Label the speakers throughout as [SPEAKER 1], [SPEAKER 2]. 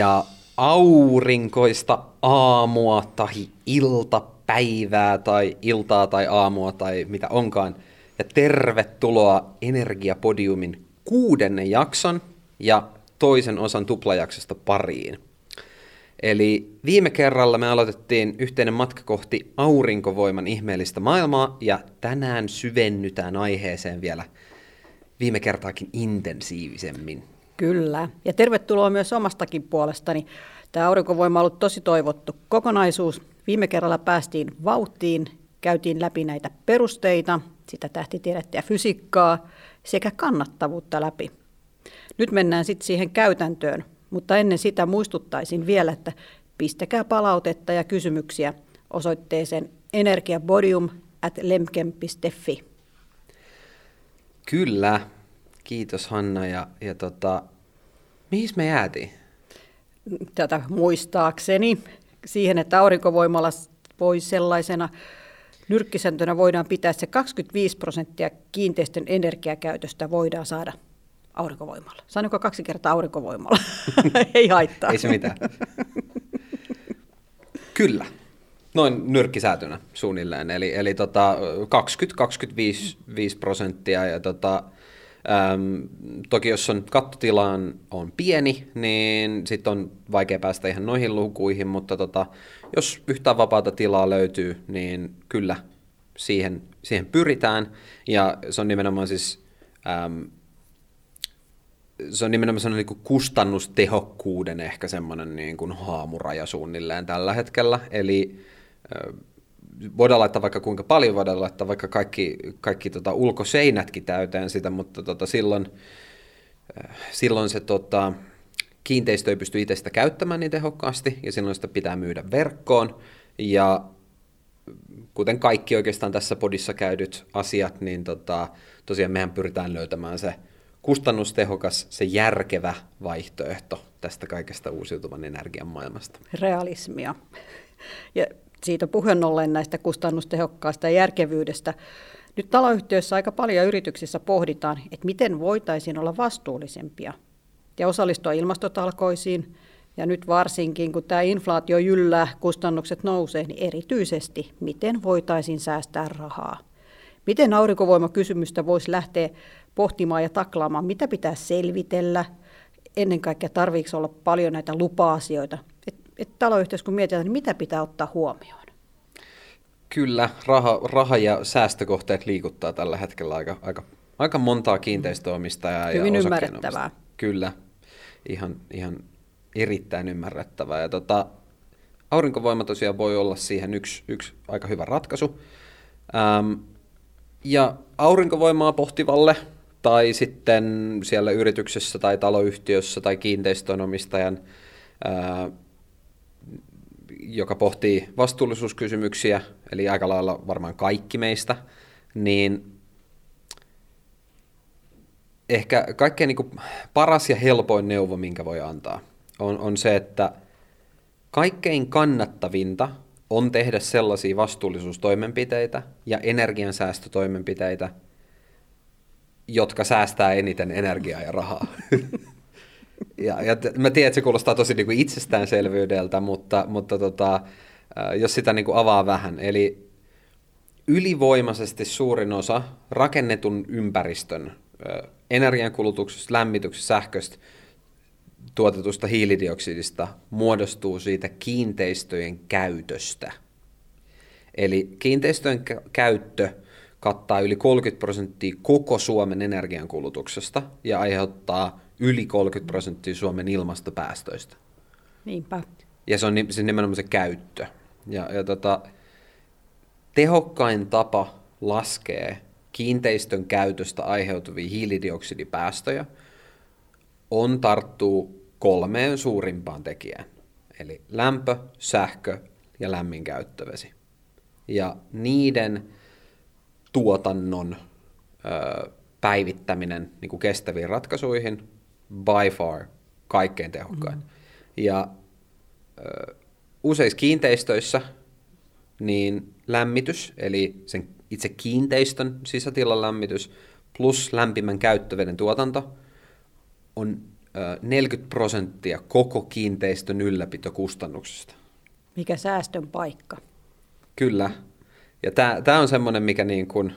[SPEAKER 1] ja aurinkoista aamua tai iltapäivää tai iltaa tai aamua tai mitä onkaan. Ja tervetuloa Energiapodiumin kuudennen jakson ja toisen osan tuplajaksosta pariin. Eli viime kerralla me aloitettiin yhteinen matka kohti aurinkovoiman ihmeellistä maailmaa ja tänään syvennytään aiheeseen vielä viime kertaakin intensiivisemmin.
[SPEAKER 2] Kyllä. Ja tervetuloa myös omastakin puolestani. Tämä aurinkovoima on ollut tosi toivottu kokonaisuus. Viime kerralla päästiin vauhtiin, käytiin läpi näitä perusteita, sitä tähtitiedettä ja fysiikkaa sekä kannattavuutta läpi. Nyt mennään sitten siihen käytäntöön, mutta ennen sitä muistuttaisin vielä, että pistäkää palautetta ja kysymyksiä osoitteeseen energiabodium at lemkem.fi.
[SPEAKER 1] Kyllä, kiitos Hanna. Ja, ja tota, mihin me jäätiin?
[SPEAKER 2] Tätä muistaakseni siihen, että aurinkovoimalla voi sellaisena nyrkkisääntönä voidaan pitää se 25 prosenttia kiinteistön energiakäytöstä voidaan saada aurinkovoimalla. Sanoinko kaksi kertaa aurinkovoimalla? Ei haittaa.
[SPEAKER 1] Ei se mitään. Kyllä. Noin nyrkkisäätönä suunnilleen. Eli, eli tota 20-25 prosenttia. Ja tota, äm, toki jos on kattotilaan on pieni, niin sitten on vaikea päästä ihan noihin lukuihin, mutta tota, jos yhtään vapaata tilaa löytyy, niin kyllä siihen, siihen pyritään. Ja se on nimenomaan siis äm, se on nimenomaan sellainen niin kustannustehokkuuden ehkä semmoinen niin kuin haamuraja suunnilleen tällä hetkellä. Eli voidaan laittaa vaikka kuinka paljon, voidaan laittaa vaikka kaikki, kaikki tota ulkoseinätkin täyteen sitä, mutta tota silloin, silloin se tota, kiinteistö ei pysty itse sitä käyttämään niin tehokkaasti, ja silloin sitä pitää myydä verkkoon, ja kuten kaikki oikeastaan tässä podissa käydyt asiat, niin tota, tosiaan mehän pyritään löytämään se kustannustehokas, se järkevä vaihtoehto tästä kaikesta uusiutuvan energian maailmasta.
[SPEAKER 2] Realismia. Ja siitä puheen ollen näistä kustannustehokkaasta ja järkevyydestä. Nyt taloyhtiöissä aika paljon yrityksissä pohditaan, että miten voitaisiin olla vastuullisempia ja osallistua ilmastotalkoisiin. Ja nyt varsinkin, kun tämä inflaatio jyllää, kustannukset nousee, niin erityisesti, miten voitaisiin säästää rahaa. Miten aurinkovoimakysymystä voisi lähteä pohtimaan ja taklaamaan, mitä pitää selvitellä, ennen kaikkea tarviiko olla paljon näitä lupa-asioita. Et, et taloyhteisö, kun mietitään, niin mitä pitää ottaa huomioon?
[SPEAKER 1] Kyllä, raha, raha ja säästökohteet liikuttaa tällä hetkellä aika, aika, aika montaa kiinteistöomistajaa
[SPEAKER 2] Hyvin ja ymmärrettävää.
[SPEAKER 1] Kyllä, ihan, ihan erittäin ymmärrettävää. Ja tota, aurinkovoima tosiaan voi olla siihen yksi, yksi aika hyvä ratkaisu. Ähm, ja aurinkovoimaa pohtivalle tai sitten siellä yrityksessä tai taloyhtiössä tai kiinteistönomistajan, ää, joka pohtii vastuullisuuskysymyksiä, eli aika lailla varmaan kaikki meistä, niin ehkä kaikkein niin paras ja helpoin neuvo, minkä voi antaa, on, on se, että kaikkein kannattavinta on tehdä sellaisia vastuullisuustoimenpiteitä ja energiansäästötoimenpiteitä, jotka säästää eniten energiaa ja rahaa. ja, ja mä tiedän, että se kuulostaa tosi niin kuin itsestäänselvyydeltä, mutta, mutta tota, jos sitä niin kuin avaa vähän. Eli ylivoimaisesti suurin osa rakennetun ympäristön energiankulutuksesta, lämmityksestä, sähköstä, tuotetusta hiilidioksidista muodostuu siitä kiinteistöjen käytöstä. Eli kiinteistöjen käyttö kattaa yli 30 prosenttia koko Suomen energiankulutuksesta ja aiheuttaa yli 30 prosenttia Suomen ilmastopäästöistä.
[SPEAKER 2] Niinpä.
[SPEAKER 1] Ja se on se nimenomaan se käyttö. Ja, ja tota, tehokkain tapa laskea kiinteistön käytöstä aiheutuvia hiilidioksidipäästöjä on tarttuu kolmeen suurimpaan tekijään. Eli lämpö, sähkö ja lämmin käyttövesi. Ja niiden tuotannon ö, päivittäminen niin kuin kestäviin ratkaisuihin by far kaikkein tehokkain. Mm. Ja ö, useissa kiinteistöissä niin lämmitys, eli sen itse kiinteistön sisätilan lämmitys plus lämpimän käyttöveden tuotanto on 40 prosenttia koko kiinteistön ylläpitokustannuksista.
[SPEAKER 2] Mikä säästön paikka.
[SPEAKER 1] Kyllä. Ja tämä on semmoinen, mikä niin kuin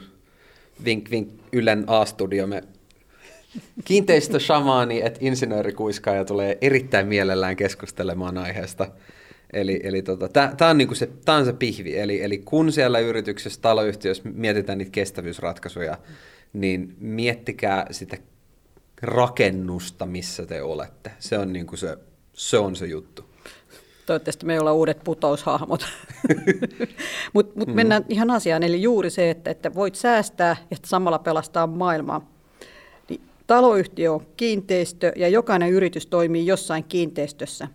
[SPEAKER 1] vink vink Ylen A-studio, me kiinteistöshamaani, että insinöörikuiskaaja tulee erittäin mielellään keskustelemaan aiheesta. Eli, eli tota, tämä on, niinku se, tää on se pihvi. Eli, eli kun siellä yrityksessä, taloyhtiössä mietitään niitä kestävyysratkaisuja, niin miettikää sitä rakennusta, missä te olette. Se on, niinku se, se, on se juttu.
[SPEAKER 2] Toivottavasti me ei olla uudet putoushahmot. Mutta mut mm. mennään ihan asiaan, eli juuri se, että, että voit säästää ja samalla pelastaa maailmaa. Taloyhtiö on kiinteistö ja jokainen yritys toimii jossain kiinteistössä.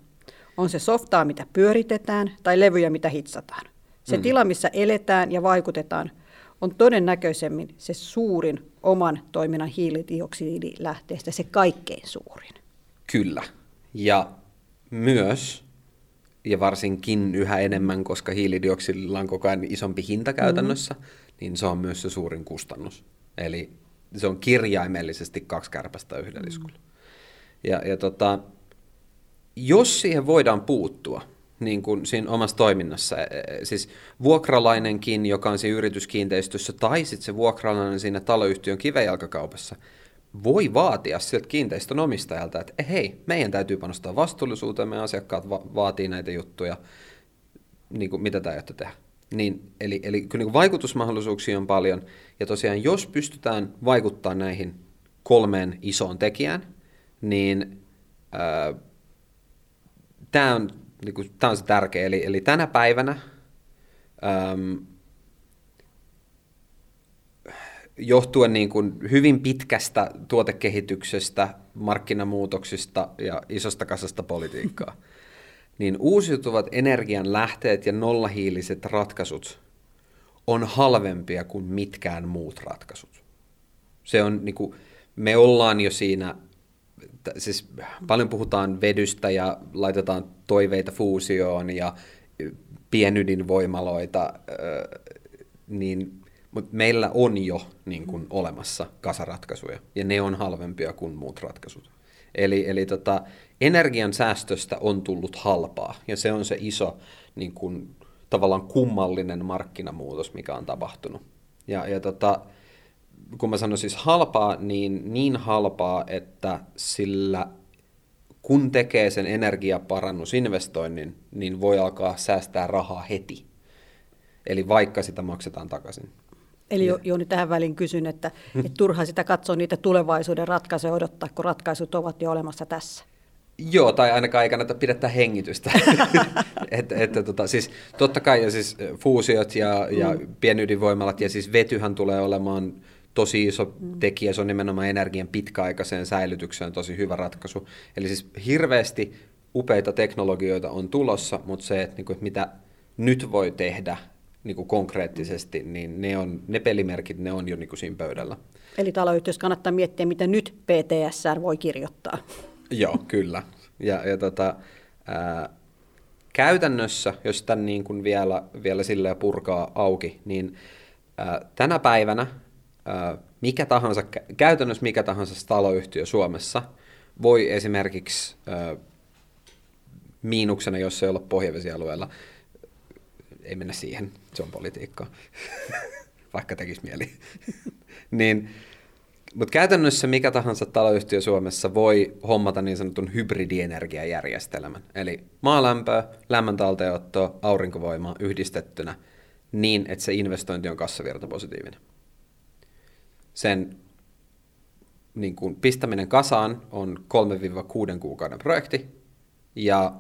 [SPEAKER 2] On se softaa, mitä pyöritetään, tai levyjä, mitä hitsataan. Se mm. tila, missä eletään ja vaikutetaan, on todennäköisemmin se suurin oman toiminnan hiilidioksidilähteestä, se kaikkein suurin.
[SPEAKER 1] Kyllä. Ja myös ja varsinkin yhä enemmän, koska hiilidioksidilla on koko ajan isompi hinta käytännössä, mm. niin se on myös se suurin kustannus. Eli se on kirjaimellisesti kaksi kärpästä yhdellä mm. iskulla. Ja, ja tota, jos siihen voidaan puuttua, niin kuin siinä omassa toiminnassa, e, e, siis vuokralainenkin, joka on siinä yrityskiinteistössä, tai sitten se vuokralainen siinä taloyhtiön kivejalkakaupassa, voi vaatia sieltä kiinteistön omistajalta, että hei, meidän täytyy panostaa vastuullisuuteen, meidän asiakkaat va- vaatii näitä juttuja, niin kuin, mitä tämä aiotte tehdä. Niin, eli, eli kyllä niin vaikutusmahdollisuuksia on paljon, ja tosiaan jos pystytään vaikuttaa näihin kolmeen isoon tekijään, niin tämä on, niin kuin, on se tärkeä. Eli, eli tänä päivänä äm, johtuen niin kuin hyvin pitkästä tuotekehityksestä, markkinamuutoksista ja isosta kasasta politiikkaa, niin uusiutuvat energian lähteet ja nollahiiliset ratkaisut on halvempia kuin mitkään muut ratkaisut. Se on niin kuin, me ollaan jo siinä, siis paljon puhutaan vedystä ja laitetaan toiveita fuusioon ja pienydinvoimaloita, niin mutta meillä on jo niin kun, olemassa kasaratkaisuja, ja ne on halvempia kuin muut ratkaisut. Eli, eli tota, energian säästöstä on tullut halpaa, ja se on se iso niin kun, tavallaan kummallinen markkinamuutos, mikä on tapahtunut. Ja, ja tota, kun mä sanon siis halpaa, niin niin halpaa, että sillä kun tekee sen energiaparannusinvestoinnin, niin voi alkaa säästää rahaa heti. Eli vaikka sitä maksetaan takaisin.
[SPEAKER 2] Eli jo, jo nyt tähän väliin kysyn, että, että turha sitä katsoa niitä tulevaisuuden ratkaisuja odottaa, kun ratkaisut ovat jo olemassa tässä.
[SPEAKER 1] Joo, tai ainakaan ei kannata pidättää hengitystä. että, että, tota, siis, totta kai ja siis fuusiot ja, ja mm. pienydinvoimalat ja siis vetyhän tulee olemaan tosi iso mm. tekijä, se on nimenomaan energian pitkäaikaiseen säilytykseen tosi hyvä ratkaisu. Eli siis hirveästi upeita teknologioita on tulossa, mutta se, että, niin kuin, että mitä nyt voi tehdä, niin kuin konkreettisesti, niin ne, on, ne pelimerkit ne on jo niin kuin siinä pöydällä.
[SPEAKER 2] Eli taloyhtiössä kannattaa miettiä, mitä nyt PTSR voi kirjoittaa.
[SPEAKER 1] Joo, kyllä. Ja, ja tota, ää, käytännössä, jos tämän niin kuin vielä, vielä sillä purkaa auki, niin ää, tänä päivänä ää, mikä tahansa, käytännössä mikä tahansa taloyhtiö Suomessa voi esimerkiksi ää, miinuksena, jos ei ole pohjavesialueella, ei mennä siihen, se on politiikkaa, vaikka tekisi mieli. niin, mutta käytännössä mikä tahansa taloyhtiö Suomessa voi hommata niin sanotun hybridienergiajärjestelmän, eli maalämpöä, lämmöntalteenottoa, aurinkovoimaa yhdistettynä niin, että se investointi on kassavirta positiivinen. Sen niin kuin pistäminen kasaan on 3-6 kuukauden projekti, ja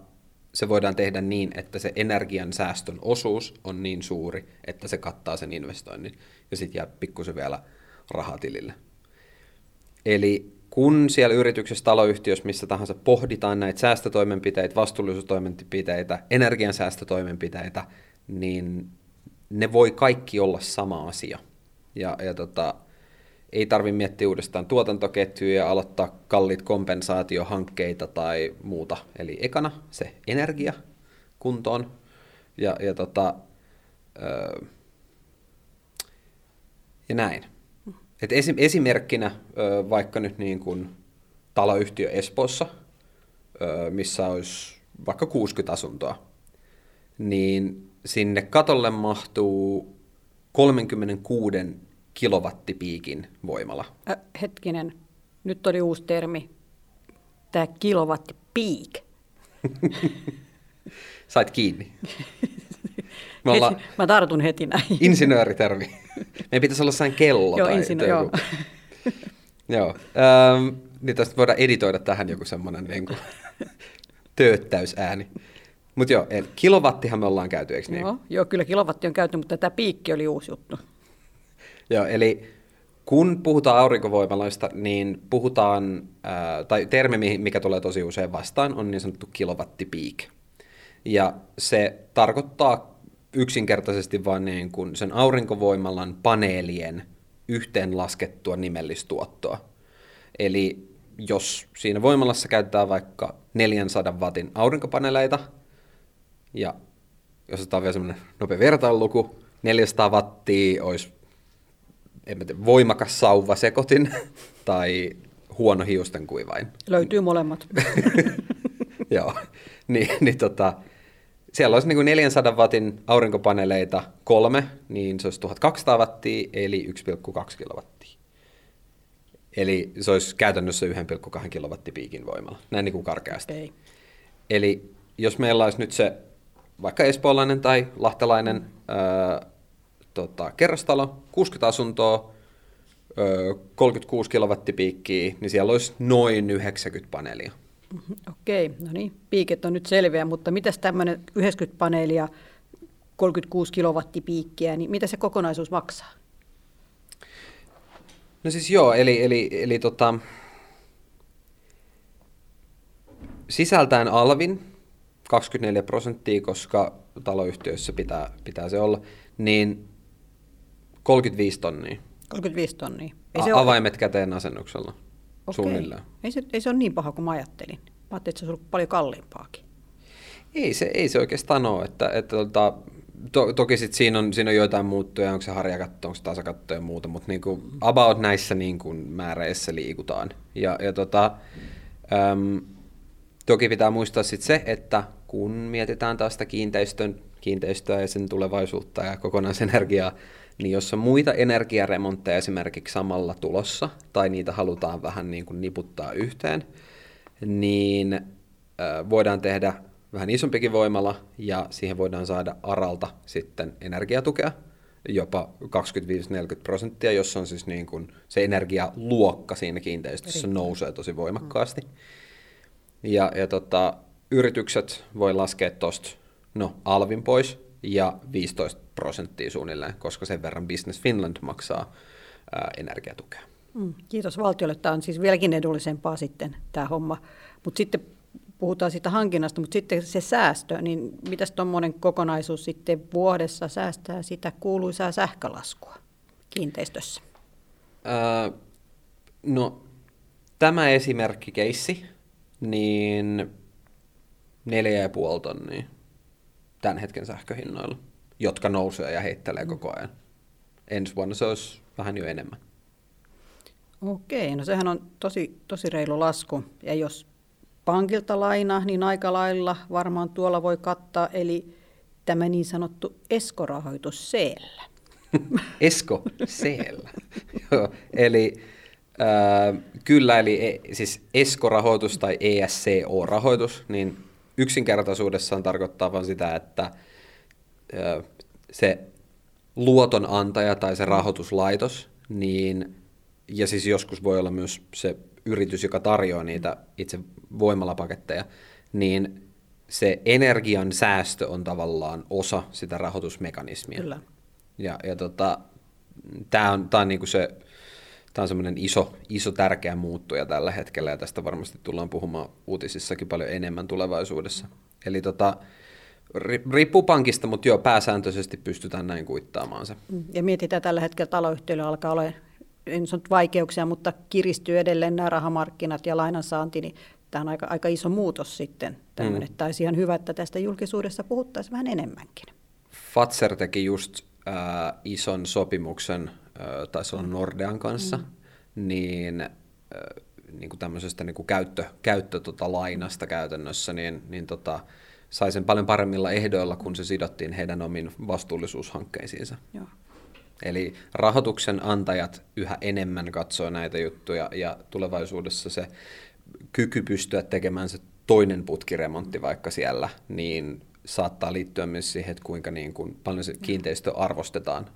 [SPEAKER 1] se voidaan tehdä niin, että se energian säästön osuus on niin suuri, että se kattaa sen investoinnin ja sitten jää pikkusen vielä rahaa tilille. Eli kun siellä yrityksessä, taloyhtiössä, missä tahansa pohditaan näitä säästötoimenpiteitä, vastuullisuustoimenpiteitä, energiansäästötoimenpiteitä, niin ne voi kaikki olla sama asia. Ja, ja tota, ei tarvitse miettiä uudestaan tuotantoketjuja ja aloittaa kalliit kompensaatiohankkeita tai muuta. Eli ekana se energia kuntoon ja, ja, tota, öö, ja näin. Et esim, esimerkkinä vaikka nyt niin kuin taloyhtiö Espoossa, missä olisi vaikka 60 asuntoa, niin sinne katolle mahtuu 36 kilowattipiikin voimala.
[SPEAKER 2] Äh, hetkinen, nyt oli uusi termi, tämä kilowattipiik.
[SPEAKER 1] Sait kiinni.
[SPEAKER 2] Me ollaan Mä tartun heti näin.
[SPEAKER 1] Insinööritermi. Meidän pitäisi olla sain kello.
[SPEAKER 2] Joo, tai insinö- joo.
[SPEAKER 1] joo. Ähm, niin tästä voidaan editoida tähän joku semmoinen niin kuin, tööttäysääni. Mutta joo, kilowattihan me ollaan käyty, eikö niin?
[SPEAKER 2] Joo, joo, kyllä kilowatti on käyty, mutta tämä piikki oli uusi juttu.
[SPEAKER 1] joo, eli kun puhutaan aurinkovoimaloista, niin puhutaan, ää, tai termi, mikä tulee tosi usein vastaan, on niin sanottu kilowattipiik. Ja se tarkoittaa yksinkertaisesti vain niin kuin sen aurinkovoimalan paneelien yhteenlaskettua nimellistuottoa. Eli jos siinä voimalassa käytetään vaikka 400 watin aurinkopaneeleita, ja jos otetaan vielä semmoinen nopea vertailuluku, 400 wattia olisi en tiedä, voimakas sauvasekotin tai huono hiusten kuivain.
[SPEAKER 2] Löytyy molemmat.
[SPEAKER 1] Joo, niin, niin tota, siellä olisi niin 400 watin aurinkopaneeleita kolme, niin se olisi 1200 wattia, eli 1,2 kilowattia. Eli se olisi käytännössä 1,2 kilowattipiikin voimalla, näin niin kuin karkeasti. Okay. Eli jos meillä olisi nyt se vaikka espoolainen tai lahtelainen ää, tota, kerrostalo, 60 asuntoa, ää, 36 kilowattipiikkiä, niin siellä olisi noin 90 paneelia.
[SPEAKER 2] Okei, no niin, piiket on nyt selviä, mutta mitäs tämmöinen 90 paneelia, 36 kilowattipiikkiä, niin mitä se kokonaisuus maksaa?
[SPEAKER 1] No siis joo, eli, eli, eli tota, sisältäen alvin 24 prosenttia, koska taloyhtiöissä pitää, pitää se olla, niin 35 tonnia.
[SPEAKER 2] 35 tonnia.
[SPEAKER 1] Ei se A- avaimet ole... käteen asennuksella. Okei. Suunnilleen.
[SPEAKER 2] Ei se, ei se ole niin paha kuin mä ajattelin. Mä ajattelin, että se on paljon kalliimpaakin.
[SPEAKER 1] Ei se, ei se oikeastaan ole. Että, että, tota, to, toki sit siinä, on, siinä on joitain muuttuja, onko se harjakatto, onko se tasakatto ja muuta, mutta niin kuin about näissä niin kuin määreissä liikutaan. Ja, ja tota, äm, toki pitää muistaa sit se, että kun mietitään tästä kiinteistön, kiinteistöä ja sen tulevaisuutta ja kokonaisenergiaa, niin jos on muita energiaremontteja esimerkiksi samalla tulossa, tai niitä halutaan vähän niin kuin niputtaa yhteen, niin voidaan tehdä vähän isompikin voimala, ja siihen voidaan saada ARALta sitten energiatukea, jopa 25-40 prosenttia, jos on siis niin kuin se energialuokka siinä kiinteistössä Erittäin. nousee tosi voimakkaasti. Ja, ja tota, yritykset voi laskea tuosta no, alvin pois, ja 15 prosenttia suunnilleen, koska sen verran Business Finland maksaa ää, energiatukea.
[SPEAKER 2] Mm, kiitos valtiolle. Tämä on siis vieläkin edullisempaa sitten tämä homma. Mutta sitten puhutaan siitä hankinnasta, mutta sitten se säästö, niin mitäs tuommoinen kokonaisuus sitten vuodessa säästää sitä kuuluisaa sähkölaskua kiinteistössä?
[SPEAKER 1] Ää, no tämä esimerkkikeissi, niin neljä ja puoli tonnia tämän hetken sähköhinnoilla, jotka nousee ja heittelee mm. koko ajan. Ensi vuonna se olisi vähän jo enemmän.
[SPEAKER 2] Okei, no sehän on tosi, tosi reilu lasku. Ja jos pankilta laina, niin aika lailla varmaan tuolla voi kattaa, eli tämä niin sanottu eskorahoitus seellä.
[SPEAKER 1] Esko seellä. Joo, eli äh, kyllä, eli e, siis eskorahoitus tai ESCO-rahoitus, niin yksinkertaisuudessaan tarkoittaa vain sitä, että se luotonantaja tai se rahoituslaitos, niin, ja siis joskus voi olla myös se yritys, joka tarjoaa niitä itse voimalapaketteja, niin se energian säästö on tavallaan osa sitä rahoitusmekanismia.
[SPEAKER 2] Kyllä.
[SPEAKER 1] Ja, ja tota, tämä on, tää on niinku se tämä on semmoinen iso, iso tärkeä muuttuja tällä hetkellä, ja tästä varmasti tullaan puhumaan uutisissakin paljon enemmän tulevaisuudessa. Eli tota, riippuu pankista, mutta joo, pääsääntöisesti pystytään näin kuittaamaan se.
[SPEAKER 2] Mm, ja mietitään tällä hetkellä taloyhtiöillä alkaa olla, en sano vaikeuksia, mutta kiristyy edelleen nämä rahamarkkinat ja lainansaanti, niin tämä on aika, aika iso muutos sitten. Tämmöinen. Mm. Tämä olisi ihan hyvä, että tästä julkisuudessa puhuttaisiin vähän enemmänkin.
[SPEAKER 1] Fatser teki just äh, ison sopimuksen taisi olla Nordean kanssa, mm. niin niin kuin tämmöisestä niin kuin käyttö, käyttö tota lainasta käytännössä, niin, niin tota, sai sen paljon paremmilla ehdoilla, kun se sidottiin heidän omiin vastuullisuushankkeisiinsa. Joo. Eli rahoituksen antajat yhä enemmän katsoo näitä juttuja ja tulevaisuudessa se kyky pystyä tekemään se toinen putkiremontti vaikka siellä, niin saattaa liittyä myös siihen, että kuinka niin kuin paljon se kiinteistö arvostetaan.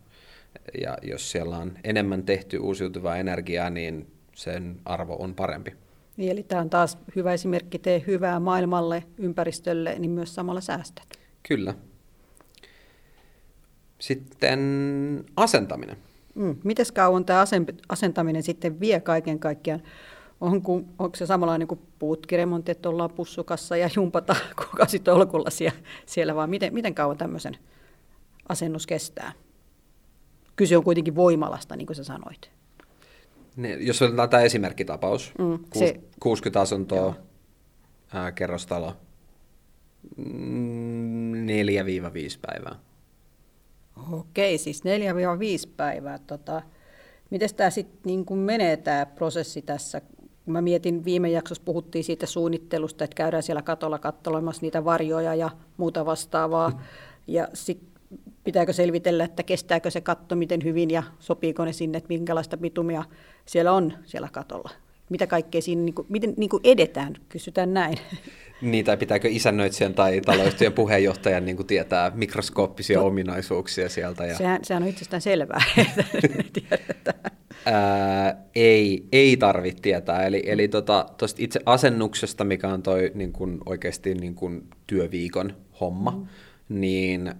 [SPEAKER 1] Ja jos siellä on enemmän tehty uusiutuvaa energiaa, niin sen arvo on parempi.
[SPEAKER 2] Niin, eli tämä on taas hyvä esimerkki, tee hyvää maailmalle, ympäristölle, niin myös samalla säästät.
[SPEAKER 1] Kyllä. Sitten asentaminen.
[SPEAKER 2] Mm. Miten kauan tämä asentaminen sitten vie kaiken kaikkiaan? On, kun, onko se samanlainen kuin putkiremontti, että ollaan pussukassa ja jumpata kuukausitolkulla siellä, siellä vaan miten, miten kauan tämmöisen asennus kestää? Kyse on kuitenkin voimalasta, niin kuin sä sanoit.
[SPEAKER 1] Ne, jos otetaan tämä esimerkkitapaus, mm, se, 60 asuntoa, ää, kerrostalo, 4-5 mm, päivää.
[SPEAKER 2] Okei, siis 4-5 päivää. Tota, Miten tämä sitten niin menee tämä prosessi tässä? Mä mietin, viime jaksossa puhuttiin siitä suunnittelusta, että käydään siellä katolla kattelemassa niitä varjoja ja muuta vastaavaa. Mm. Ja sitten pitääkö selvitellä, että kestääkö se katto miten hyvin ja sopiiko ne sinne, että minkälaista bitumia siellä on siellä katolla. Mitä kaikkea siinä, niin kuin, miten niin kuin edetään, kysytään näin.
[SPEAKER 1] Niin, tai pitääkö isännöitsijän tai taloyhtiön puheenjohtajan niin kuin tietää mikroskooppisia to, ominaisuuksia sieltä? Ja...
[SPEAKER 2] Sehän, sehän on itsestään selvää, että
[SPEAKER 1] tiedetään. Ää, ei, ei tarvitse tietää. Eli, eli tota, itse asennuksesta, mikä on toi niin kuin oikeasti niin kuin työviikon homma, mm. niin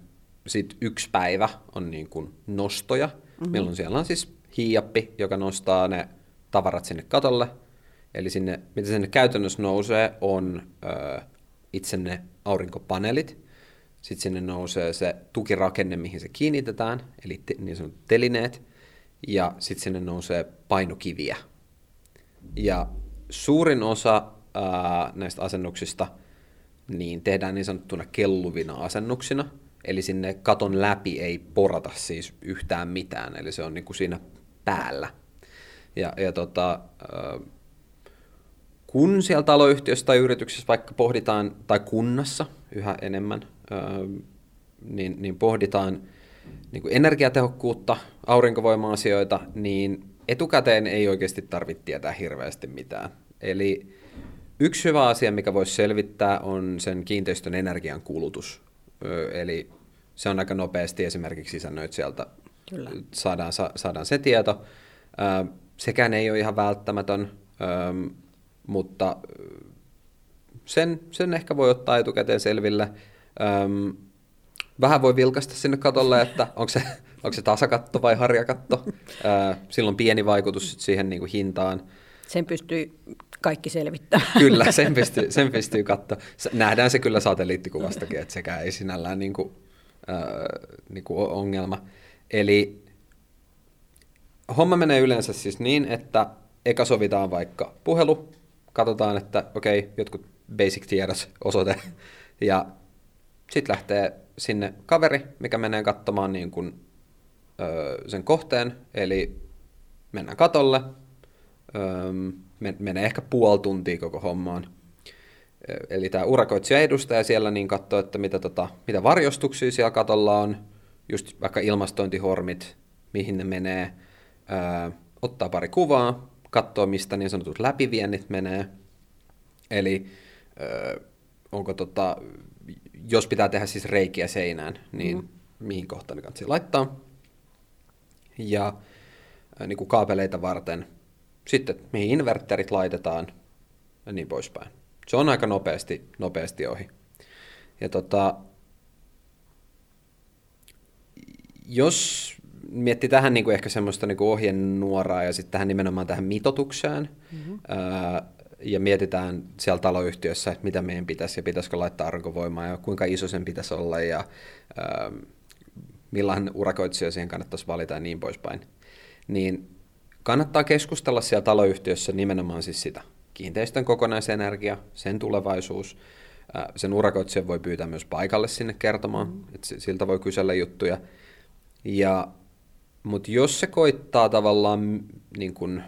[SPEAKER 1] sit yksi päivä on niin kuin nostoja, mm-hmm. milloin siellä on siis hiiappi, joka nostaa ne tavarat sinne katolle. Eli sinne, mitä sinne käytännössä nousee, on ö, itse ne aurinkopaneelit. Sitten sinne nousee se tukirakenne, mihin se kiinnitetään, eli te, niin sanotut telineet. Ja sitten sinne nousee painokiviä. Ja suurin osa ää, näistä asennuksista niin tehdään niin sanottuna kelluvina asennuksina – Eli sinne katon läpi ei porata siis yhtään mitään, eli se on niin kuin siinä päällä. Ja, ja tota, kun siellä taloyhtiössä tai yrityksessä vaikka pohditaan, tai kunnassa yhä enemmän, niin, niin pohditaan niin kuin energiatehokkuutta, aurinkovoima-asioita, niin etukäteen ei oikeasti tarvitse tietää hirveästi mitään. Eli yksi hyvä asia, mikä voisi selvittää, on sen kiinteistön energian kulutus Eli se on aika nopeasti esimerkiksi sisännöitsijältä Kyllä. Saadaan, sa, saadaan se tieto. Sekään ei ole ihan välttämätön, mutta sen, sen ehkä voi ottaa etukäteen selville. Vähän voi vilkaista sinne katolle, että onko se, onko se tasakatto vai harjakatto. Silloin pieni vaikutus siihen niin kuin hintaan.
[SPEAKER 2] Sen pystyy kaikki selvittämään.
[SPEAKER 1] Kyllä, sen pystyy, sen pystyy katsoa. Nähdään se kyllä satelliittikuvastakin, että sekään ei sinällään niin kuin, äh, niin kuin ongelma. Eli homma menee yleensä siis niin, että eka sovitaan vaikka puhelu, katsotaan, että okei, okay, jotkut basic tiedot, osoite, ja sitten lähtee sinne kaveri, mikä menee katsomaan niin kuin, ö, sen kohteen, eli mennään katolle, menee ehkä puoli tuntia koko hommaan. Eli tämä urakoitsija edustaja siellä niin katsoo, että mitä, tota, mitä varjostuksia siellä katolla on, just vaikka ilmastointihormit, mihin ne menee, ää, ottaa pari kuvaa, katsoo, mistä niin sanotut läpiviennit menee. Eli ää, onko tota, jos pitää tehdä siis reikiä seinään, niin mm. mihin kohtaan ne kannattaa laittaa. Ja niin kuin kaapeleita varten sitten mihin inverterit laitetaan ja niin poispäin. Se on aika nopeasti, nopeasti ohi. Ja tota, jos miettii tähän niin kuin ehkä semmoista niin kuin ohjenuoraa ja sitten tähän nimenomaan tähän mitotukseen, mm-hmm. ää, ja mietitään siellä taloyhtiössä, että mitä meidän pitäisi ja pitäisikö laittaa arvovoimaa ja kuinka iso sen pitäisi olla ja ää, millainen urakoitsija siihen kannattaisi valita ja niin poispäin, niin kannattaa keskustella siellä taloyhtiössä nimenomaan siis sitä kiinteistön kokonaisenergia, sen tulevaisuus. Sen urakoitsijan voi pyytää myös paikalle sinne kertomaan, mm. että siltä voi kysellä juttuja. Ja, mutta jos se koittaa tavallaan, niin kun,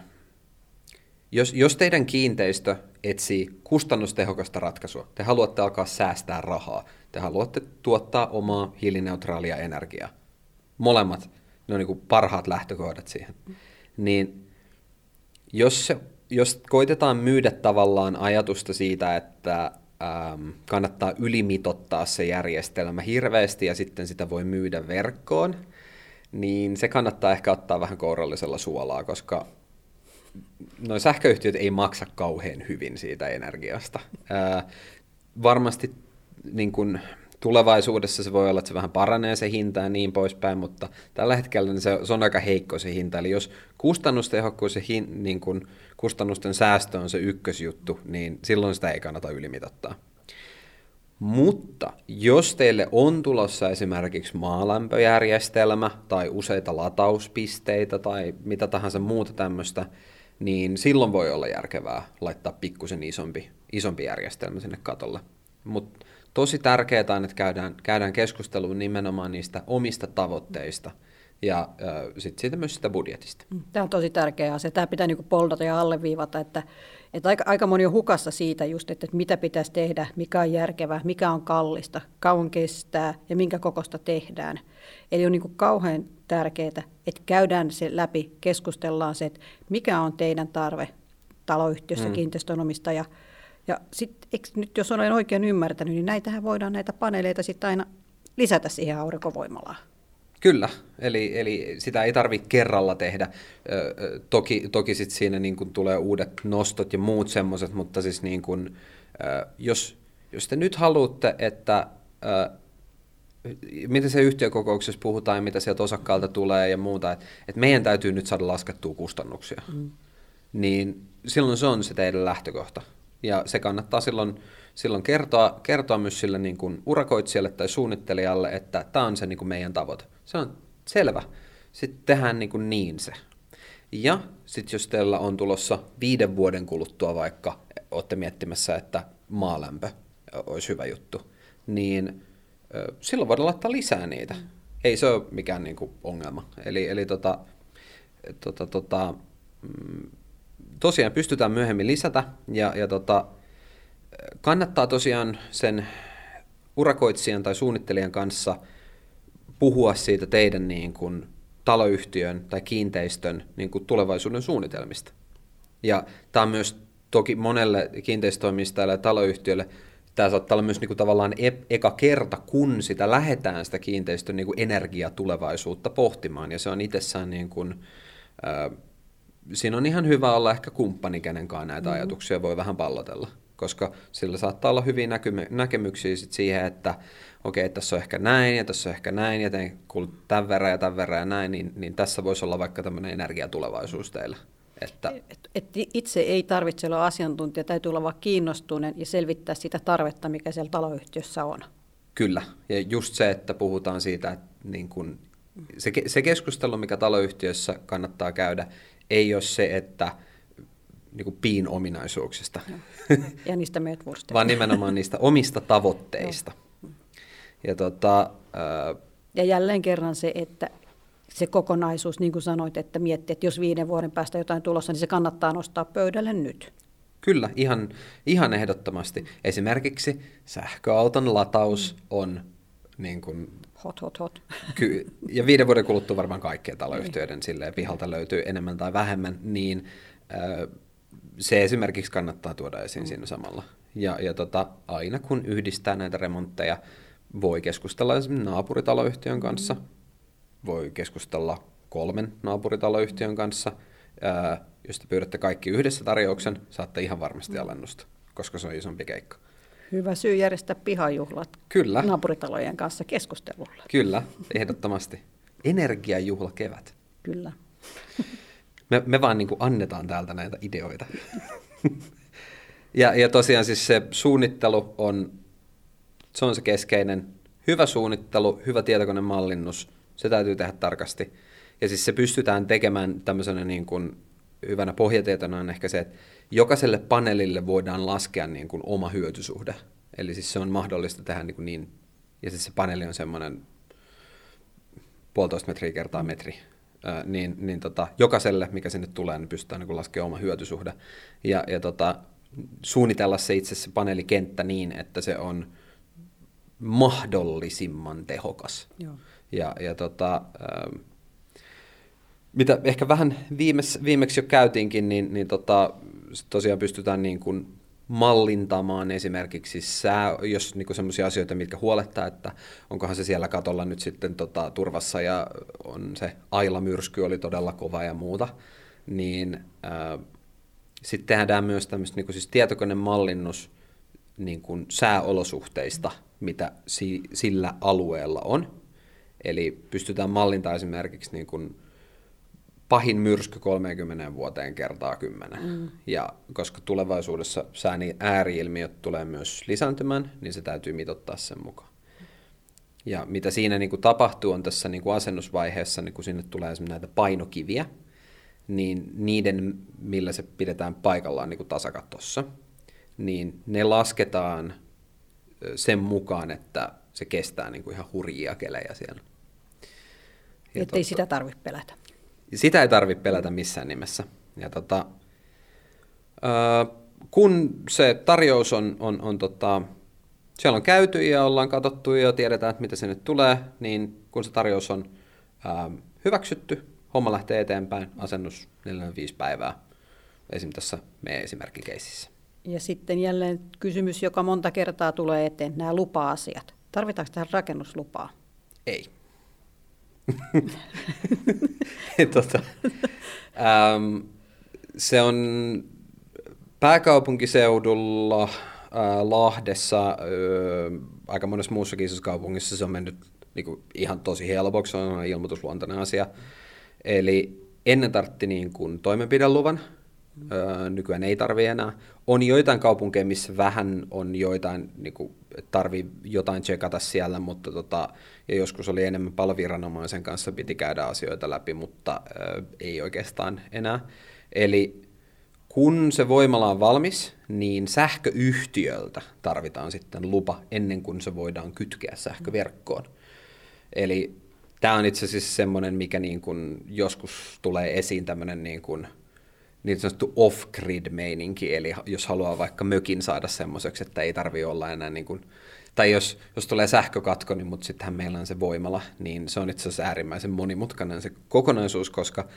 [SPEAKER 1] jos, jos teidän kiinteistö etsii kustannustehokasta ratkaisua, te haluatte alkaa säästää rahaa, te haluatte tuottaa omaa hiilineutraalia energiaa, molemmat, ne on niin parhaat lähtökohdat siihen, niin jos, se, jos koitetaan myydä tavallaan ajatusta siitä, että ähm, kannattaa ylimitottaa se järjestelmä hirveästi ja sitten sitä voi myydä verkkoon, niin se kannattaa ehkä ottaa vähän kourallisella suolaa, koska noin sähköyhtiöt ei maksa kauhean hyvin siitä energiasta. Ää, varmasti niin kun, tulevaisuudessa se voi olla, että se vähän paranee se hinta ja niin poispäin, mutta tällä hetkellä niin se, se on aika heikko se hinta. Eli jos kustannustehokkuus ja hin, niin kun, kustannusten säästö on se ykkösjuttu, niin silloin sitä ei kannata ylimitottaa. Mutta jos teille on tulossa esimerkiksi maalämpöjärjestelmä tai useita latauspisteitä tai mitä tahansa muuta tämmöistä, niin silloin voi olla järkevää laittaa pikkusen isompi, isompi järjestelmä sinne katolle. Mutta tosi tärkeää on, että käydään, käydään keskustelua nimenomaan niistä omista tavoitteista ja äh, sitten siitä myös sitä budjetista.
[SPEAKER 2] Mm, Tämä on tosi tärkeä asia. Tämä pitää niin poldata ja alleviivata, että, että aika, aika moni on hukassa siitä just, että, että mitä pitäisi tehdä, mikä on järkevää, mikä on kallista, kauan kestää ja minkä kokosta tehdään. Eli on niin kauhean tärkeää, että käydään se läpi, keskustellaan se, että mikä on teidän tarve taloyhtiössä, mm. kiinteistönomistaja. Ja sitten nyt jos olen oikein ymmärtänyt, niin näitähän voidaan näitä paneeleita sitten aina lisätä siihen aurinkovoimalaan.
[SPEAKER 1] Kyllä, eli, eli sitä ei tarvitse kerralla tehdä. toki toki sitten siinä niin kun tulee uudet nostot ja muut semmoiset, mutta siis niin kun, jos, jos te nyt haluatte, että miten se yhtiökokouksessa puhutaan ja mitä sieltä osakkaalta tulee ja muuta, että, että meidän täytyy nyt saada laskettua kustannuksia, mm. niin silloin se on se teidän lähtökohta. Ja se kannattaa silloin, silloin kertoa, kertoa myös sille niin kuin urakoitsijalle tai suunnittelijalle, että tämä on se niin kuin meidän tavoite. Se on selvä. Sitten tehdään niin, kuin niin se. Ja sitten jos teillä on tulossa viiden vuoden kuluttua vaikka, olette miettimässä, että maalämpö olisi hyvä juttu, niin silloin voidaan laittaa lisää niitä. Mm. Ei se ole mikään niin kuin, ongelma. Eli, eli tota, tota, tota, mm, tosiaan pystytään myöhemmin lisätä ja, ja tota, kannattaa tosiaan sen urakoitsijan tai suunnittelijan kanssa puhua siitä teidän niin kuin, taloyhtiön tai kiinteistön niin kuin, tulevaisuuden suunnitelmista. Ja tämä on myös toki monelle kiinteistöomistajalle ja taloyhtiölle tämä saattaa olla myös niin kuin tavallaan e- eka kerta, kun sitä lähdetään sitä kiinteistön niin kuin energiatulevaisuutta pohtimaan, ja se on itsessään niin kuin, äh, siinä on ihan hyvä olla ehkä kumppani, kenen kanssa näitä mm-hmm. ajatuksia voi vähän pallotella, koska sillä saattaa olla hyviä näkymy- näkemyksiä sit siihen, että okei, okay, tässä on ehkä näin ja tässä on ehkä näin ja tein tämän verran ja tämän verran ja näin, niin, niin tässä voisi olla vaikka tämmöinen energiatulevaisuus teillä. Että...
[SPEAKER 2] Et, et itse ei tarvitse olla asiantuntija, täytyy olla vaan kiinnostuneen ja selvittää sitä tarvetta, mikä siellä taloyhtiössä on.
[SPEAKER 1] Kyllä, ja just se, että puhutaan siitä, että niin kun, se, se keskustelu, mikä taloyhtiössä kannattaa käydä, ei ole se, että niin kuin piin ominaisuuksista.
[SPEAKER 2] Ja niistä
[SPEAKER 1] Vaan nimenomaan niistä omista tavoitteista.
[SPEAKER 2] Ja, tota, ää... ja jälleen kerran se, että se kokonaisuus, niin kuin sanoit, että miettii, että jos viiden vuoden päästä jotain tulossa, niin se kannattaa nostaa pöydälle nyt.
[SPEAKER 1] Kyllä, ihan, ihan ehdottomasti. Esimerkiksi sähköauton lataus on niin kuin,
[SPEAKER 2] hot, hot, hot.
[SPEAKER 1] Ky- ja viiden vuoden kuluttua varmaan kaikkien taloyhtiöiden silleen, pihalta löytyy enemmän tai vähemmän, niin äh, se esimerkiksi kannattaa tuoda esiin mm. siinä samalla. Ja, ja tota, aina kun yhdistää näitä remontteja, voi keskustella esimerkiksi naapuritaloyhtiön kanssa, mm voi keskustella kolmen naapuritaloyhtiön kanssa. Ää, jos te pyydätte kaikki yhdessä tarjouksen, saatte ihan varmasti alennusta, koska se on isompi keikka.
[SPEAKER 2] Hyvä syy järjestää pihajuhlat
[SPEAKER 1] Kyllä.
[SPEAKER 2] naapuritalojen kanssa keskustelulla.
[SPEAKER 1] Kyllä, ehdottomasti. Energiajuhla kevät.
[SPEAKER 2] Kyllä.
[SPEAKER 1] Me, me vaan niin kuin annetaan täältä näitä ideoita. ja, ja tosiaan siis se suunnittelu on, se on se keskeinen. Hyvä suunnittelu, hyvä tietokonemallinnus, se täytyy tehdä tarkasti. Ja siis se pystytään tekemään tämmöisenä niin kuin hyvänä pohjatietona on ehkä se, että jokaiselle paneelille voidaan laskea niin kuin oma hyötysuhde. Eli siis se on mahdollista tehdä niin, kuin niin ja siis se paneeli on semmoinen puolitoista metriä kertaa metri niin, niin tota, jokaiselle, mikä sinne tulee, niin pystytään niin laskemaan oma hyötysuhde. Ja, ja tota, suunnitella se itse se paneelikenttä niin, että se on mahdollisimman tehokas. Joo. Ja, ja tota, mitä ehkä vähän viimeksi, viimeksi jo käytiinkin, niin, niin tota, tosiaan pystytään niin kuin mallintamaan esimerkiksi sää, jos niin semmoisia asioita, mitkä huolettaa, että onkohan se siellä katolla nyt sitten tota, turvassa ja on se Aila-myrsky oli todella kova ja muuta, niin sitten tehdään myös tämmöistä niin siis tietokonemallinnus niin kuin sääolosuhteista, mitä si, sillä alueella on. Eli pystytään mallintamaan esimerkiksi niin pahin myrsky 30 vuoteen kertaa 10. Mm. Ja koska tulevaisuudessa sääni ääriilmiöt tulee myös lisääntymään, niin se täytyy mitottaa sen mukaan. Ja mitä siinä niin kuin tapahtuu on tässä niin kuin asennusvaiheessa, niin kun sinne tulee näitä painokiviä, niin niiden, millä se pidetään paikallaan niin kuin tasakatossa, niin ne lasketaan sen mukaan, että se kestää niin kuin ihan hurjia kelejä siellä.
[SPEAKER 2] Että ei sitä tarvitse pelätä.
[SPEAKER 1] Sitä ei tarvitse pelätä missään nimessä. Ja tota, kun se tarjous on, on, on tota, siellä on käyty ja ollaan katsottu ja tiedetään, että mitä sinne tulee, niin kun se tarjous on ää, hyväksytty, homma lähtee eteenpäin, asennus 45 päivää, esim. tässä meidän esimerkkikeississä.
[SPEAKER 2] Ja sitten jälleen kysymys, joka monta kertaa tulee eteen, nämä lupa-asiat. Tarvitaanko tähän rakennuslupaa?
[SPEAKER 1] Ei. tota, ähm, se on pääkaupunkiseudulla, äh, Lahdessa, äh, aika monessa muussakin isossa kaupungissa se on mennyt niin kuin, ihan tosi helpoksi, se on ilmoitusluontainen asia. Eli ennen tartti niin kuin toimenpideluvan, öö, nykyään ei tarvi enää. On joitain kaupunkeja, missä vähän on joitain, niin kuin, tarvii jotain tsekata siellä, mutta tota, ja joskus oli enemmän paloviranomaisen kanssa piti käydä asioita läpi, mutta öö, ei oikeastaan enää. Eli kun se voimala on valmis, niin sähköyhtiöltä tarvitaan sitten lupa ennen kuin se voidaan kytkeä sähköverkkoon. Eli tämä on itse asiassa semmoinen, mikä niin kuin joskus tulee esiin tämmöinen niin kuin, niin sanottu off-grid-meininki, eli jos haluaa vaikka mökin saada semmoiseksi, että ei tarvi olla enää niin kuin, tai jos, jos tulee sähkökatko, niin mutta sittenhän meillä on se voimala, niin se on itse asiassa äärimmäisen monimutkainen se kokonaisuus, koska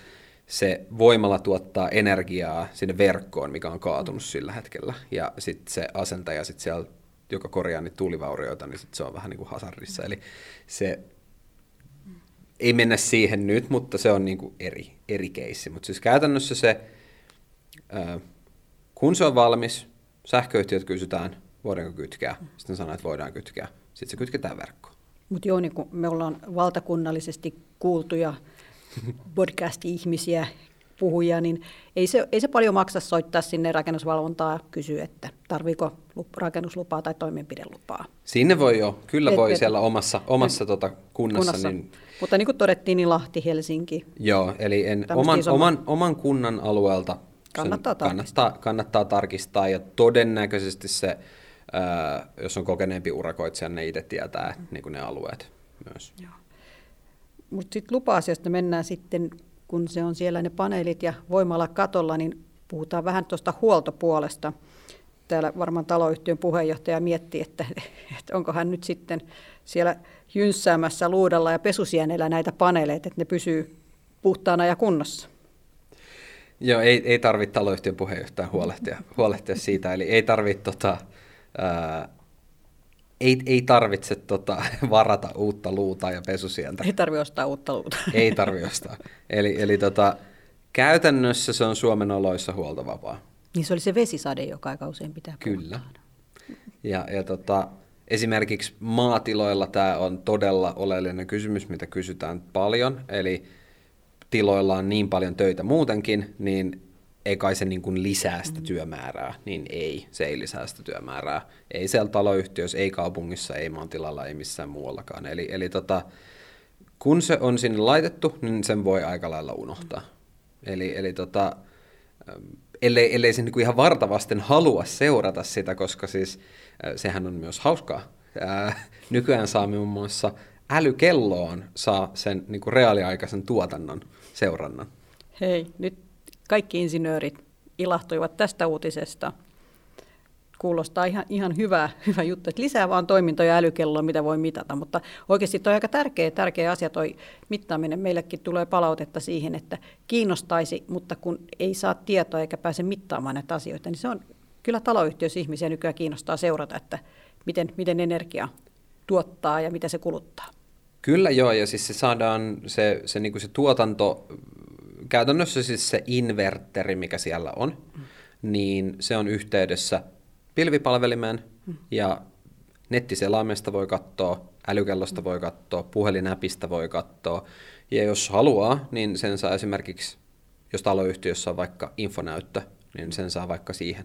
[SPEAKER 1] se voimala tuottaa energiaa sinne verkkoon, mikä on kaatunut sillä hetkellä, ja sitten se asentaja sitten siellä, joka korjaa niitä tuulivaurioita, niin sit se on vähän niin kuin hasardissa, eli se ei mennä siihen nyt, mutta se on niin kuin eri, eri keissi. Mutta siis käytännössä se, kun se on valmis, sähköyhtiöt kysytään, voidaanko kytkeä. Sitten sanoo, että voidaan kytkeä. Sitten se kytketään verkkoon.
[SPEAKER 2] Mutta joo, niin kun me ollaan valtakunnallisesti kuultuja podcast-ihmisiä, puhujia, niin ei se, ei se paljon maksa soittaa sinne rakennusvalvontaa ja kysyä, että tarviiko rakennuslupaa tai toimenpidelupaa.
[SPEAKER 1] Sinne voi jo, kyllä et, voi et, siellä omassa, omassa et, tota kunnassa. kunnassa. Niin...
[SPEAKER 2] Mutta niin kuin todettiin, niin Lahti, Helsinki.
[SPEAKER 1] Joo, eli en, oman, oman, oman kunnan alueelta kannattaa tarkistaa. Kannattaa, kannattaa tarkistaa ja todennäköisesti se, ää, jos on kokeneempi urakoitsija, ne itse tietää mm. niin kuin ne alueet myös.
[SPEAKER 2] Mutta sitten lupa-asiasta mennään sitten kun se on siellä ne paneelit ja voimalla katolla, niin puhutaan vähän tuosta huoltopuolesta. Täällä varmaan taloyhtiön puheenjohtaja miettii, että, että onko hän nyt sitten siellä jynssäämässä luudalla ja pesusienellä näitä paneeleita, että ne pysyy puhtaana ja kunnossa.
[SPEAKER 1] Joo, ei, ei tarvitse taloyhtiön puheenjohtaja huolehtia, huolehtia siitä, eli ei tarvitse tota, ää, ei, ei tarvitse tota, varata uutta luuta ja pesusientä.
[SPEAKER 2] Ei tarvitse ostaa uutta luuta.
[SPEAKER 1] ei tarvitse ostaa. Eli, eli tota, käytännössä se on Suomen oloissa huoltovapaa.
[SPEAKER 2] Niin se oli se vesisade, joka aika usein pitää
[SPEAKER 1] Kyllä. Ja, ja tota, esimerkiksi maatiloilla tämä on todella oleellinen kysymys, mitä kysytään paljon. Eli tiloilla on niin paljon töitä muutenkin, niin ei kai se niin kuin lisää sitä työmäärää, niin ei, se ei lisää sitä työmäärää. Ei siellä taloyhtiössä, ei kaupungissa, ei maantilalla, ei missään muuallakaan. Eli, eli tota, kun se on sinne laitettu, niin sen voi aika lailla unohtaa. Mm. Eli, eli tota, ellei, ellei se niin ihan vartavasten halua seurata sitä, koska siis sehän on myös hauskaa. Ää, nykyään saa muun muassa älykelloon saa sen niin kuin reaaliaikaisen tuotannon seurannan.
[SPEAKER 2] Hei, nyt kaikki insinöörit ilahtuivat tästä uutisesta. Kuulostaa ihan, ihan hyvä, hyvä juttu, että lisää vaan toimintoja älykelloa, mitä voi mitata, mutta oikeasti toi aika tärkeä, tärkeä asia toi mittaaminen. Meillekin tulee palautetta siihen, että kiinnostaisi, mutta kun ei saa tietoa eikä pääse mittaamaan näitä asioita, niin se on kyllä taloyhtiössä ihmisiä nykyään kiinnostaa seurata, että miten, miten energia tuottaa ja mitä se kuluttaa.
[SPEAKER 1] Kyllä joo, ja siis se saadaan se, se, niin kuin se tuotanto, käytännössä siis se inverteri, mikä siellä on, mm. niin se on yhteydessä pilvipalvelimeen mm. ja nettiselaimesta voi katsoa, älykellosta mm. voi katsoa, puhelinäpistä voi katsoa, ja jos haluaa, niin sen saa esimerkiksi, jos taloyhtiössä on vaikka infonäyttö, niin sen saa vaikka siihen.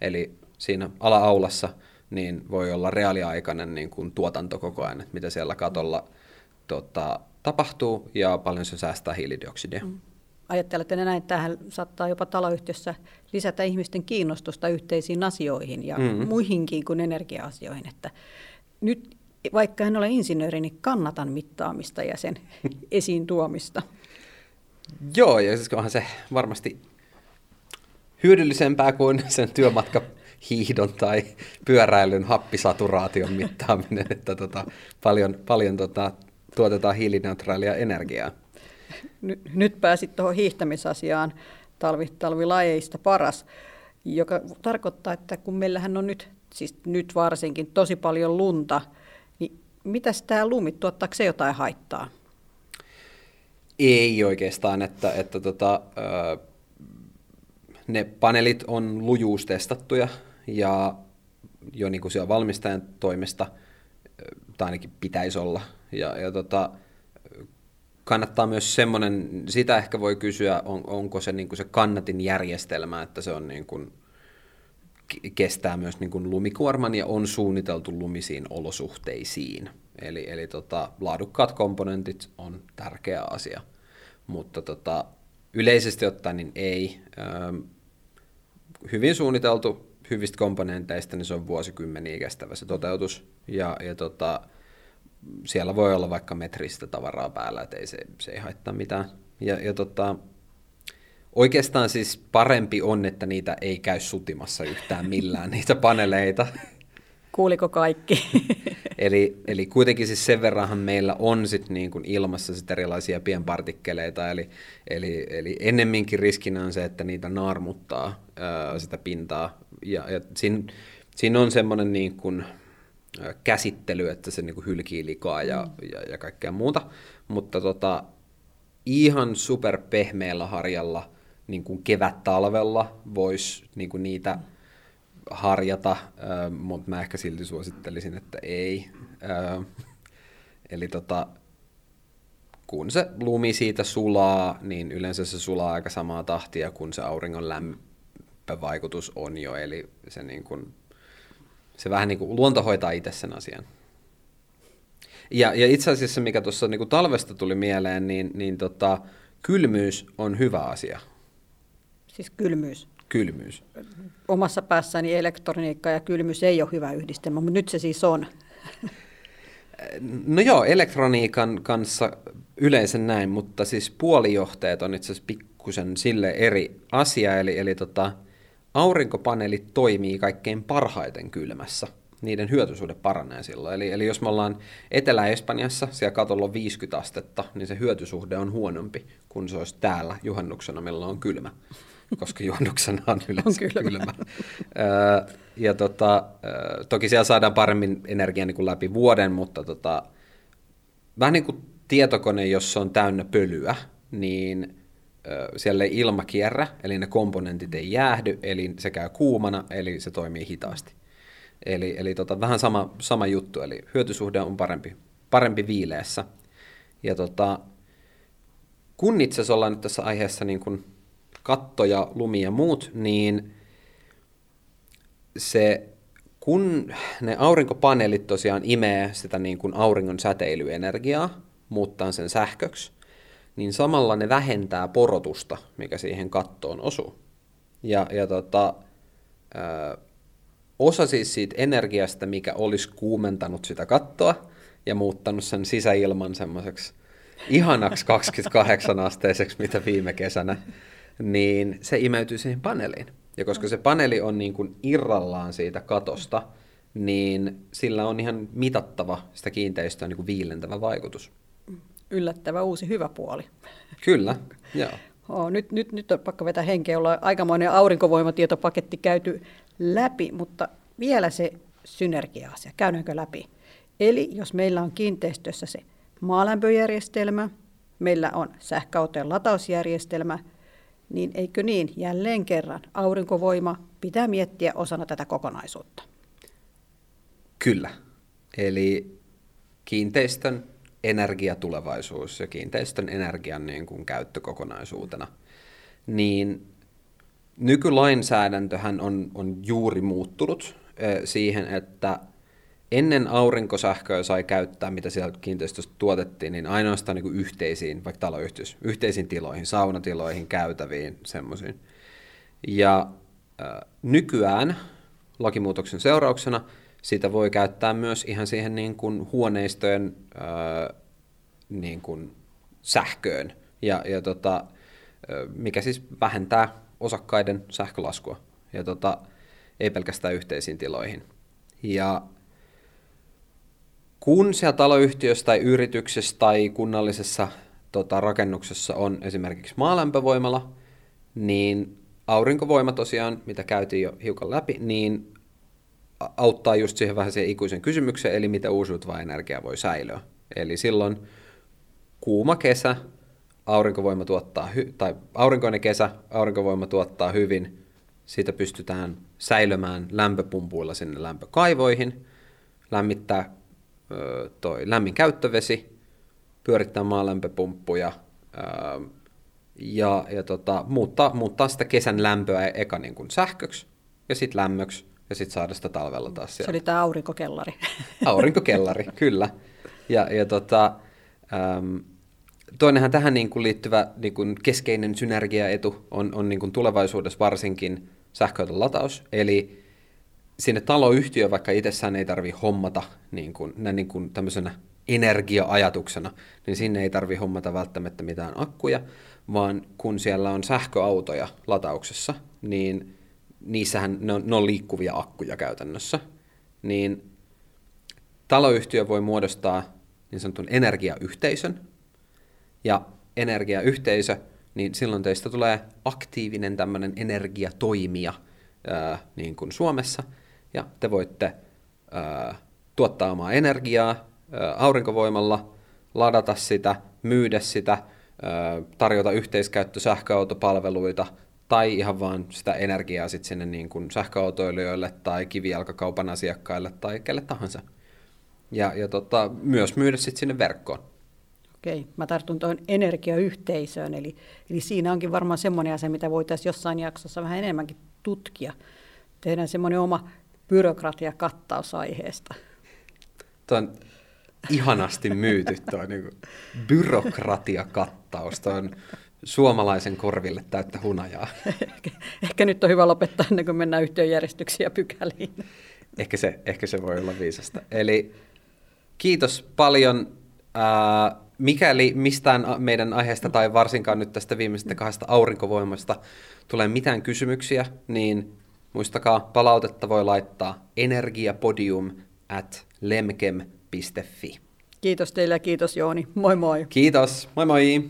[SPEAKER 1] Eli siinä ala-aulassa niin voi olla reaaliaikainen niin kuin tuotanto koko ajan, että mitä siellä katolla tota, tapahtuu ja paljon se säästää hiilidioksidia. Mm.
[SPEAKER 2] Ajattelette näin, että tähän saattaa jopa taloyhtiössä lisätä ihmisten kiinnostusta yhteisiin asioihin ja mm-hmm. muihinkin kuin energia-asioihin. Että nyt vaikka en ole insinööri, niin kannatan mittaamista ja sen esiin tuomista.
[SPEAKER 1] Joo, ja siis onhan se varmasti hyödyllisempää kuin sen työmatka hiihdon tai pyöräilyn happisaturaation mittaaminen, että tota, paljon, paljon tota, tuotetaan hiilineutraalia energiaa.
[SPEAKER 2] Nyt, nyt pääsit tuohon hiihtämisasiaan talvi, talvilajeista paras, joka tarkoittaa, että kun meillähän on nyt, siis nyt varsinkin tosi paljon lunta, niin mitäs tämä lumi, tuottaako se jotain haittaa?
[SPEAKER 1] Ei oikeastaan, että, että tota, ne paneelit on lujuustestattuja ja jo niin kuin siellä valmistajan toimesta, tai ainakin pitäisi olla. Ja, ja tota, kannattaa myös semmoinen, sitä ehkä voi kysyä, on, onko se, niin kuin se kannatin järjestelmä, että se on niin kuin, kestää myös niin kuin lumikuorman ja on suunniteltu lumisiin olosuhteisiin. Eli, eli tota, laadukkaat komponentit on tärkeä asia, mutta tota, yleisesti ottaen niin ei. Ö, hyvin suunniteltu hyvistä komponenteista, niin se on vuosikymmeniä kestävä se toteutus. Ja, ja tota, siellä voi olla vaikka metristä tavaraa päällä, että ei se, se ei haittaa mitään. Ja, ja tota, oikeastaan siis parempi on, että niitä ei käy sutimassa yhtään millään, niitä paneleita.
[SPEAKER 2] Kuuliko kaikki?
[SPEAKER 1] eli, eli kuitenkin siis sen verranhan meillä on sit niin kuin ilmassa sit erilaisia pienpartikkeleita, eli, eli, eli ennemminkin riskinä on se, että niitä naarmuttaa ää, sitä pintaa. Ja, ja siinä, siinä on semmoinen niin kuin, käsittely, että se niin kuin hylkii likaa ja, mm. ja, ja kaikkea muuta. Mutta tota, ihan super pehmeällä harjalla niin kuin kevät-talvella voisi niin kuin niitä harjata, mutta mä ehkä silti suosittelisin, että ei. Eli tota, kun se lumi siitä sulaa, niin yleensä se sulaa aika samaa tahtia kuin se auringon lämpövaikutus on jo, eli se, niin kuin, se vähän niin kuin luonto hoitaa itse sen asian. Ja, ja itse asiassa, mikä tuossa niin talvesta tuli mieleen, niin, niin tota, kylmyys on hyvä asia.
[SPEAKER 2] Siis kylmyys?
[SPEAKER 1] Kylmyys.
[SPEAKER 2] Omassa päässäni elektroniikka ja kylmyys ei ole hyvä yhdistelmä, mutta nyt se siis on.
[SPEAKER 1] No joo, elektroniikan kanssa yleensä näin, mutta siis puolijohteet on itse asiassa pikkusen sille eri asia, eli, eli tota, aurinkopaneelit toimii kaikkein parhaiten kylmässä. Niiden hyötysuhde paranee silloin. Eli, eli jos me ollaan Etelä-Espanjassa, siellä katolla on 50 astetta, niin se hyötysuhde on huonompi kuin se olisi täällä juhannuksena, milloin on kylmä koska juhannuksena on yleensä on kylmä. kylmä. ja tota, toki siellä saadaan paremmin energiaa niin kuin läpi vuoden, mutta tota, vähän niin kuin tietokone, jos on täynnä pölyä, niin siellä ei ilma kierrä, eli ne komponentit ei jäähdy, eli se käy kuumana, eli se toimii hitaasti. Eli, eli tota, vähän sama, sama juttu, eli hyötysuhde on parempi, parempi viileessä. Ja tota, kun itse asiassa ollaan nyt tässä aiheessa niin kuin katto ja lumi ja muut, niin se, kun ne aurinkopaneelit tosiaan imee sitä niin kuin auringon säteilyenergiaa, muuttaa sen sähköksi, niin samalla ne vähentää porotusta, mikä siihen kattoon osuu. Ja, ja tota, ö, osa siis siitä energiasta, mikä olisi kuumentanut sitä kattoa ja muuttanut sen sisäilman semmoiseksi ihanaksi 28 asteiseksi, mitä viime kesänä, niin se imeytyy siihen paneeliin. Ja koska se paneeli on niin kuin irrallaan siitä katosta, niin sillä on ihan mitattava sitä kiinteistöä niin kuin viilentävä vaikutus.
[SPEAKER 2] Yllättävä uusi hyvä puoli.
[SPEAKER 1] Kyllä, joo.
[SPEAKER 2] Oh, nyt, nyt, nyt on pakko vetää henkeä, ollaan aikamoinen aurinkovoimatietopaketti käyty läpi, mutta vielä se synergia-asia, käydäänkö läpi? Eli jos meillä on kiinteistössä se maalämpöjärjestelmä, meillä on sähköautojen latausjärjestelmä, niin eikö niin, jälleen kerran aurinkovoima pitää miettiä osana tätä kokonaisuutta.
[SPEAKER 1] Kyllä. Eli kiinteistön energiatulevaisuus ja kiinteistön energian niin kuin käyttökokonaisuutena, niin nykylainsäädäntöhän on, on juuri muuttunut siihen, että ennen aurinkosähköä sai käyttää, mitä siellä kiinteistössä tuotettiin, niin ainoastaan niin kuin yhteisiin, vaikka taloyhtiöissä, yhteisiin tiloihin, saunatiloihin, käytäviin, semmoisiin. Ja äh, nykyään lakimuutoksen seurauksena sitä voi käyttää myös ihan siihen niin kuin huoneistojen äh, niin kuin sähköön, ja, ja tota, mikä siis vähentää osakkaiden sähkölaskua, ja tota, ei pelkästään yhteisiin tiloihin. Ja kun siellä taloyhtiössä tai yrityksessä tai kunnallisessa tota, rakennuksessa on esimerkiksi maalämpövoimala, niin aurinkovoima tosiaan, mitä käytiin jo hiukan läpi, niin auttaa just siihen vähän siihen ikuisen kysymykseen, eli mitä uusiutuvaa energiaa voi säilyä. Eli silloin kuuma kesä, aurinkovoima tuottaa, hy- tai aurinkoinen kesä, aurinkovoima tuottaa hyvin, siitä pystytään säilymään lämpöpumpuilla sinne lämpökaivoihin, lämmittää toi lämmin käyttövesi, pyörittää maalämpöpumppuja ja, ja tota, muuttaa, muuttaa sitä kesän lämpöä eka niin kuin sähköksi ja sitten lämmöksi ja sitten saada sitä talvella taas
[SPEAKER 2] sieltä. Se oli tämä aurinkokellari.
[SPEAKER 1] Aurinkokellari, kyllä. Ja, ja tota, äm, toinenhan tähän niin kuin liittyvä niin kuin keskeinen synergiaetu on, on niin kuin tulevaisuudessa varsinkin sähköauton lataus, eli sinne taloyhtiö vaikka itsessään ei tarvi hommata niin kuin, näin niin kuin tämmöisenä energia-ajatuksena, niin sinne ei tarvi hommata välttämättä mitään akkuja, vaan kun siellä on sähköautoja latauksessa, niin niissähän ne on, ne on liikkuvia akkuja käytännössä, niin taloyhtiö voi muodostaa niin sanotun energiayhteisön, ja energiayhteisö, niin silloin teistä tulee aktiivinen tämmöinen energiatoimija ää, niin kuin Suomessa, ja te voitte ää, tuottaa omaa energiaa ää, aurinkovoimalla, ladata sitä, myydä sitä, ää, tarjota yhteiskäyttö sähköautopalveluita tai ihan vaan sitä energiaa sit sinne niin kuin sähköautoilijoille tai kivijalkakaupan asiakkaille tai kelle tahansa. Ja, ja tota, myös myydä sitten sinne verkkoon.
[SPEAKER 2] Okei, mä tartun tuohon energiayhteisöön, eli, eli siinä onkin varmaan semmoinen asia, mitä voitaisiin jossain jaksossa vähän enemmänkin tutkia. Tehdään semmoinen oma byrokratiakattaus aiheesta.
[SPEAKER 1] Tuo on ihanasti myyty tuo niin byrokratiakattaus. Tuo on suomalaisen korville täyttä hunajaa.
[SPEAKER 2] Ehkä, ehkä nyt on hyvä lopettaa ennen kuin mennään yhtiöjärjestyksiä pykäliin.
[SPEAKER 1] Ehkä se, ehkä se voi olla viisasta. Eli kiitos paljon. Ää, mikäli mistään meidän aiheesta tai varsinkaan nyt tästä viimeisestä kahdesta aurinkovoimasta tulee mitään kysymyksiä, niin Muistakaa, palautetta voi laittaa energiapodium at lemkem.fi.
[SPEAKER 2] Kiitos teille ja kiitos Jooni. Moi moi.
[SPEAKER 1] Kiitos. Moi moi.